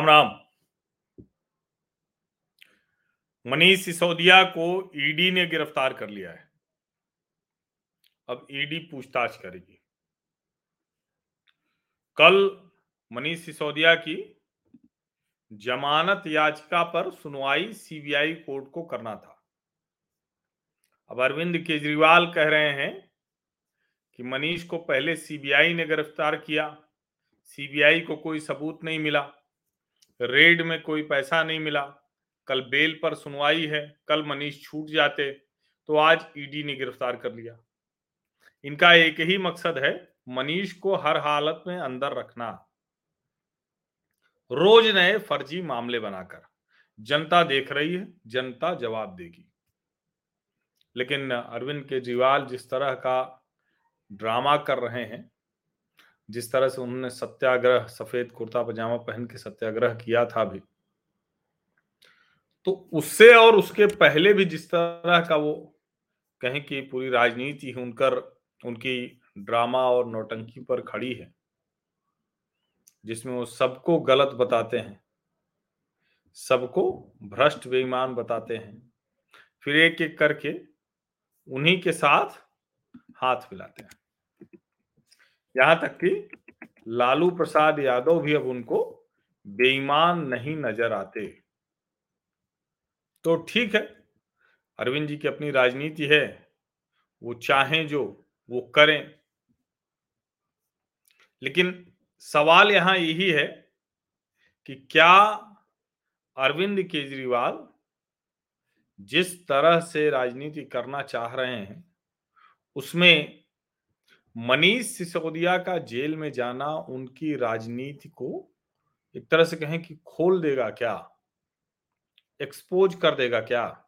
राम राम। मनीष सिसोदिया को ईडी ने गिरफ़्तार कर लिया है। अब ईडी पूछताछ करेगी। कल मनीष सिसोदिया की जमानत याचिका पर सुनवाई सीबीआई कोर्ट को करना था। अब अरविंद केजरीवाल कह रहे हैं कि मनीष को पहले सीबीआई ने गिरफ़्तार किया। सीबीआई को कोई सबूत नहीं मिला। रेड में कोई पैसा नहीं मिला। कल बेल पर सुनवाई है, कल मनीष छूट जाते तो आज ईडी ने गिरफ़्तार कर लिया। इनका एक ही मकसद है, मनीष को हर हालत में अंदर रखना। रोज नए फर्जी मामले बनाकर। जनता देख रही है, जनता जवाब देगी। लेकिन अरविंद केजरीवाल जिस तरह का ड्रामा कर रहे हैं जिस तरह से उन्होंने सत्याग्रह, सफ़ेद कुर्ता, पजामा पहन के सत्याग्रह किया था भी। तो उससे और उसके पहले भी जिस तरह का वो कहें कि पूरी राजनीति उनकर, उनकी ड्रामा और नौटंकी पर खड़ी है, जिसमें वो सबको गलत बताते हैं, सबको भ्रष्ट, बेईमान बताते हैं, फिर एक एक करके उन्हीं के साथ हाथ मिलाते हैं। यहाँ तक कि लालू प्रसाद यादव भी अब उनको बेईमान नहीं नज़र आते। तो ठीक है, अरविंद जी की अपनी राजनीति है, वो चाहें जो, वो करें। लेकिन सवाल यहाँ यही है कि क्या अरविंद केजरीवाल जिस तरह से राजनीति करना चाह रहे हैं, उसमें मनीष सिसोदिया का जेल में जाना उनकी राजनीति को एक तरह से कहें कि खोल देगा क्या? एक्सपोज कर देगा क्या?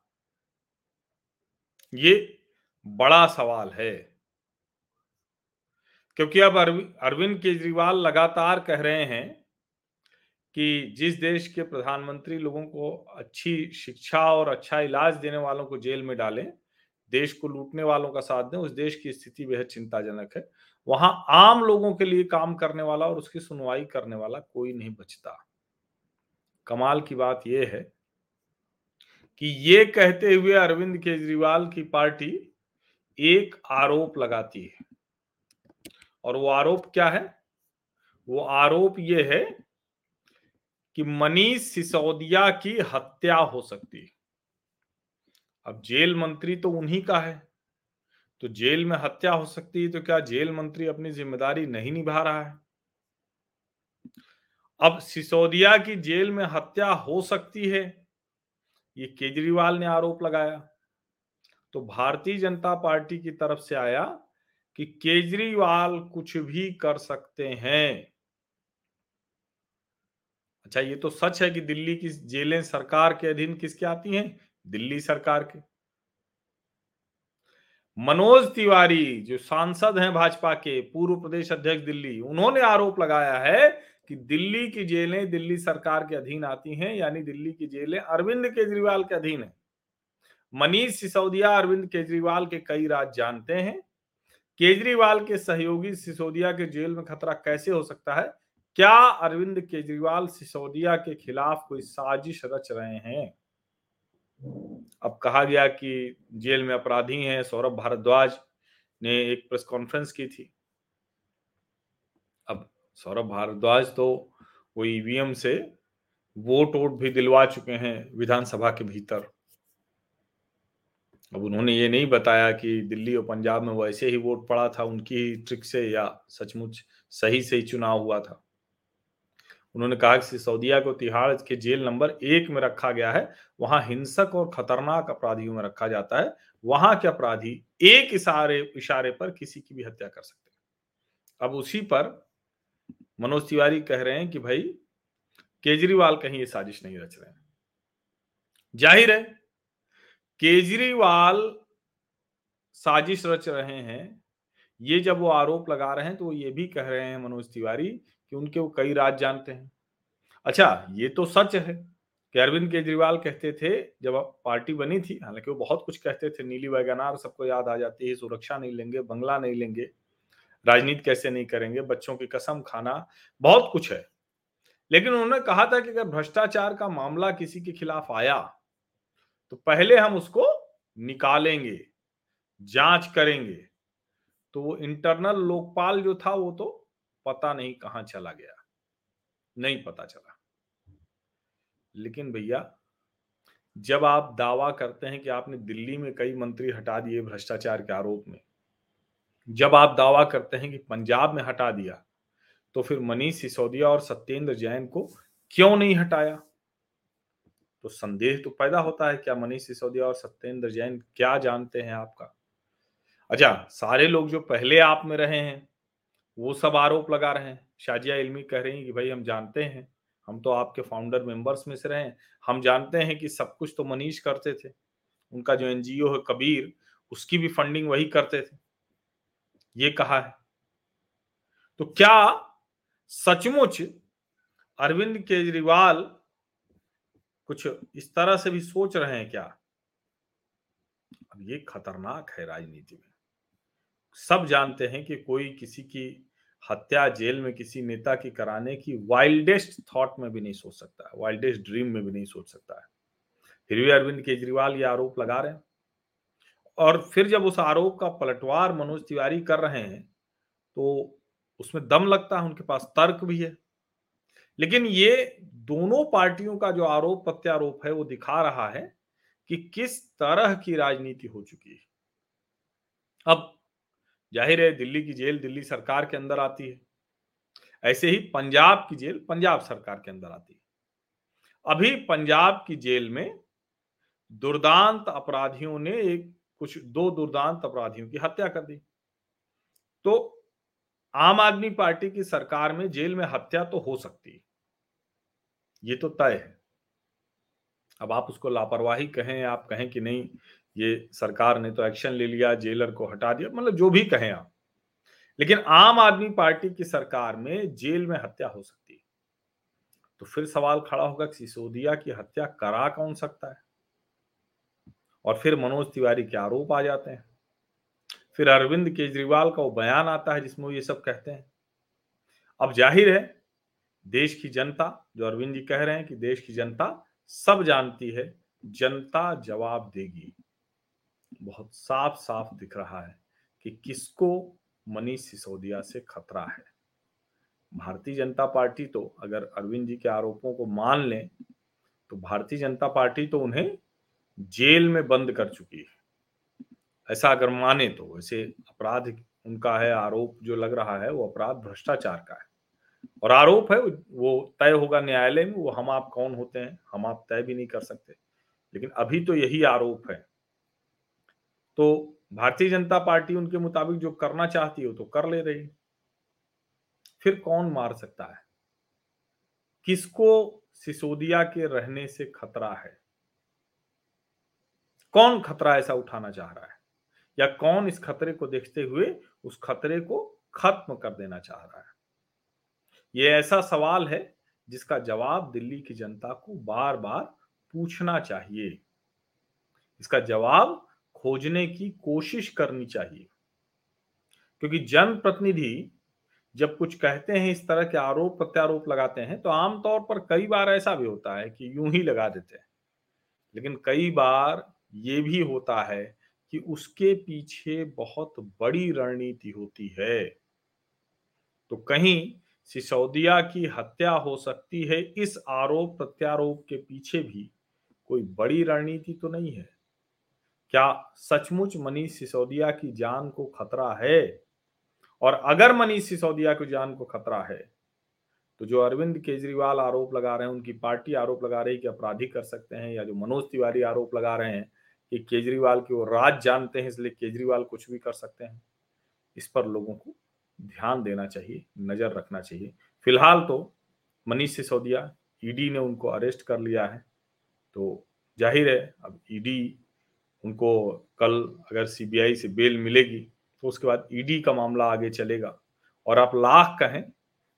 ये बड़ा सवाल है। क्योंकि अब अरविंद केजरीवाल लगातार कह रहे हैं कि जिस देश के प्रधानमंत्री लोगों को अच्छी शिक्षा और अच्छा इलाज देने वालों को जेल में डालें देश को लूटने वालों का साथ दें, उस देश की स्थिति बेहद चिंताजनक है। वहाँ आम लोगों के लिए काम करने वाला और उसकी सुनवाई करने वाला कोई नहीं बचता। कमाल की बात यह है कि ये कहते हुए अरविंद केजरीवाल की पार्टी एक आरोप लगाती है। और वो आरोप क्या है? वो आरोप ये है कि मनीष सिसोदिया की हत्या हो सकती है। अब जेल मंत्री तो उन्हीं का है। तो जेल में हत्या हो सकती है तो क्या जेल मंत्री अपनी ज़िम्मेदारी नहीं निभा रहा है? अब सिसोदिया की जेल में हत्या हो सकती है, ये केजरीवाल ने आरोप लगाया। तो भारतीय जनता पार्टी की तरफ़ से आया कि केजरीवाल कुछ भी कर सकते हैं। अच्छा ये तो सच है कि दिल्ली की जेलें सरकार के अधीन किसके आती हैं? दिल्ली सरकार के। मनोज तिवारी, जो सांसद हैं भाजपा के, पूर्व प्रदेश अध्यक्ष दिल्ली, उन्होंने आरोप लगाया है कि दिल्ली की जेलें दिल्ली सरकार के अधीन आती हैं, यानी दिल्ली की जेलें अरविंद केजरीवाल के अधीन है। मनीष सिसोदिया अरविंद केजरीवाल के कई राज जानते हैं। केजरीवाल के सहयोगी सिसोदिया के जेल में खतरा कैसे हो सकता है? क्या अरविंद केजरीवाल सिसोदिया के खिलाफ कोई साजिश रच रहे हैं? अब कहा गया कि जेल में अपराधी हैं सौरभ भारद्वाज ने एक प्रेस कॉन्फ्रेंस की थी। अब सौरभ भारद्वाज तो वो ईवीएम से वोट वोट भी दिलवा चुके हैं विधानसभा के भीतर। अब उन्होंने ये नहीं बताया कि दिल्ली और पंजाब में वैसे ही वोट पड़ा था, उनकी ही ट्रिक से या सचमुच सही से ही चुनाव हुआ था। उन्होंने कहा कि सिसोदिया को तिहाड़ के जेल नंबर एक में रखा गया है। वहाँ हिंसक और खतरनाक अपराधियों में रखा जाता है। वहाँ के अपराधी एक इशारे इशारे पर किसी की भी हत्या कर सकते हैं। अब उसी पर मनोज तिवारी कह रहे हैं कि भाई, केजरीवाल कहीं ये साजिश नहीं रच रहे हैं। ज़ाहिर है, केजरीवाल साजिश रच रहे हैं। ये जब वो आरोप लगा रहे हैं तो वो ये भी कह रहे हैं मनोज तिवारी कि उनके वो कई राज जानते हैं। अच्छा ये तो सच है। कि अरविंद केजरीवाल कहते थे, जब पार्टी बनी थी, हालाँकि वो बहुत कुछ कहते थे, नीली वैगनार, सबको याद आ जाती है सुरक्षा नहीं लेंगे, बंगला नहीं लेंगे, राजनीति कैसे नहीं करेंगे, बच्चों की कसम खाना, बहुत कुछ है। लेकिन उन्होंने कहा था कि अगर भ्रष्टाचार का मामला किसी के खिलाफ आया तो पहले हम उसको निकालेंगे, जाँच करेंगे। तो वो इंटरनल लोकपाल जो था, वो तो पता नहीं कहाँ चला गया। नहीं पता चला। लेकिन भैया, जब आप दावा करते हैं कि आपने दिल्ली में कई मंत्री हटा दिए भ्रष्टाचार के आरोप में, जब आप दावा करते हैं कि पंजाब में हटा दिया तो फिर मनीष सिसोदिया और सत्येंद्र जैन को क्यों नहीं हटाया? तो संदेह तो पैदा होता है, क्या मनीष सिसोदिया और सत्येंद्र जैन क्या जानते हैं आपका? अच्छा सारे लोग जो पहले आप में रहे हैं वो सब आरोप लगा रहे हैं। शाजिया इल्मी कह रही हैं कि, भाई, हम जानते हैं, हम तो आपके फाउंडर मेंबर्स में से रहे हैं। हम जानते हैं कि सब कुछ तो मनीष करते थे। उनका जो एनजीओ है कबीर, उसकी भी फंडिंग वही करते थे। ये कहा है। तो क्या सचमुच अरविंद केजरीवाल कुछ इस तरह से भी सोच रहे हैं क्या? अब ये खतरनाक है राजनीति में। सब जानते हैं कि कोई किसी की हत्या जेल में किसी नेता की कराने की वाइल्डेस्ट थॉट में भी नहीं सोच सकता है वाइल्डेस्ट ड्रीम में भी नहीं सोच सकता है। फिर भी अरविंद केजरीवाल ये आरोप लगा रहे हैं। और फिर जब उस आरोप का पलटवार मनोज तिवारी कर रहे हैं तो उसमें दम लगता है, उनके पास तर्क भी है। लेकिन ये दोनों पार्टियों का जो आरोप प्रत्यारोप है, वो दिखा रहा है कि किस तरह की राजनीति हो चुकी है। अब ज़ाहिर है, दिल्ली की जेल दिल्ली सरकार के अंदर आती है। ऐसे ही पंजाब की जेल पंजाब सरकार के अंदर आती है। अभी पंजाब की जेल में दुर्दांत अपराधियों ने एक, कुछ दो दुर्दांत अपराधियों की हत्या कर दी। तो आम आदमी पार्टी की सरकार में जेल में हत्या तो हो सकती है। ये तो तय है। अब आप उसको लापरवाही कहें, आप कहें कि नहीं ये सरकार ने तो एक्शन ले लिया, जेलर को हटा दिया मतलब जो भी कहें आप। लेकिन आम आदमी पार्टी की सरकार में जेल में हत्या हो सकती है। तो फिर सवाल खड़ा होगा कि सिसोदिया की हत्या करा कौन सकता है? और फिर मनोज तिवारी के आरोप आ जाते हैं। फिर अरविंद केजरीवाल का वो बयान आता है जिसमें वो ये सब कहते हैं। अब ज़ाहिर है, देश की जनता, जो अरविंद जी कह रहे हैं कि देश की जनता सब जानती है, जनता जवाब देगी। बहुत साफ़ साफ़ दिख रहा है कि किसको मनीष सिसोदिया से खतरा है। भारतीय जनता पार्टी तो अगर अरविंद जी के आरोपों को मान लें तो भारतीय जनता पार्टी तो उन्हें जेल में बंद कर चुकी है। ऐसा अगर माने तो वैसे अपराध उनका है, आरोप जो लग रहा है वो अपराध भ्रष्टाचार का है। और आरोप है वो तय होगा न्यायालय में, वो हम आप कौन होते हैं, हम आप तय भी नहीं कर सकते। लेकिन अभी तो यही आरोप है तो भारतीय जनता पार्टी उनके मुताबिक जो करना चाहती हो तो कर ले रही फिर कौन मार सकता है? किसको सिसोदिया के रहने से खतरा है? कौन खतरा ऐसा उठाना चाह रहा है? या कौन इस खतरे को देखते हुए उस खतरे को खत्म कर देना चाह रहा है? ये ऐसा सवाल है जिसका जवाब दिल्ली की जनता को बार बार पूछना चाहिए। इसका जवाब खोजने की कोशिश करनी चाहिए। क्योंकि जनप्रतिनिधि जब कुछ कहते हैं, इस तरह के आरोप प्रत्यारोप लगाते हैं तो आमतौर पर कई बार ऐसा भी होता है कि यूँ ही लगा देते हैं। लेकिन कई बार ये भी होता है कि उसके पीछे बहुत बड़ी रणनीति होती है। तो कहीं सिसोदिया की हत्या हो सकती है, इस आरोप प्रत्यारोप के पीछे भी कोई बड़ी रणनीति तो नहीं है। क्या सचमुच मनीष सिसोदिया की जान को खतरा है? और अगर मनीष सिसोदिया की जान को खतरा है तो जो अरविंद केजरीवाल आरोप लगा रहे हैं, उनकी पार्टी आरोप लगा रही है कि अपराधी कर सकते हैं, या जो मनोज तिवारी आरोप लगा रहे हैं कि केजरीवाल की वो राज जानते हैं, इसलिए केजरीवाल कुछ भी कर सकते हैं। इस पर लोगों को ध्यान देना चाहिए, नज़र रखना चाहिए। फ़िलहाल तो मनीष सिसोदिया ईडी ने उनको अरेस्ट कर लिया है तो ज़ाहिर है, अब ईडी उनको कल अगर सीबीआई से बेल मिलेगी तो उसके बाद ईडी का मामला आगे चलेगा। और आप लाख कहें,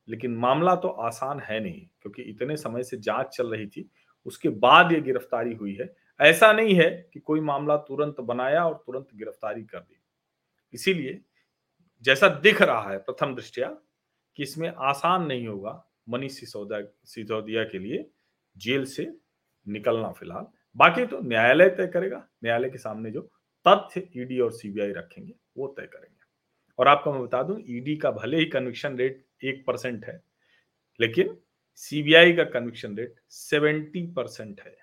लेकिन मामला तो आसान है नहीं, क्योंकि इतने समय से जाँच चल रही थी, उसके बाद ये गिरफ्तारी हुई है। ऐसा नहीं है कि कोई मामला तुरंत बनाया और तुरंत गिरफ्तारी कर दी। इसीलिए जैसा दिख रहा है, प्रथम दृष्टिया, कि इसमें आसान नहीं होगा, मनीष सिसोदिया के लिए जेल से निकलना फ़िलहाल। बाकी तो न्यायालय तय करेगा, न्यायालय के सामने जो तथ्य ईडी और सीबीआई रखेंगे, वो तय करेंगे। और आपको मैं बता दूँ ईडी का भले ही कन्विक्शन रेट एक परसेंट है, लेकिन सीबीआई का कन्विक्शन रेट सेवेंटी परसेंट है।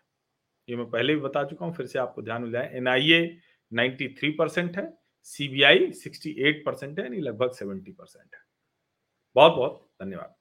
ये मैं पहले भी बता चुका हूँ, फिर से आपको ध्यान में जाए एनआईए 93 परसेंट है सीबीआई 68 परसेंट है, यानी लगभग 70 परसेंट है। बहुत बहुत धन्यवाद।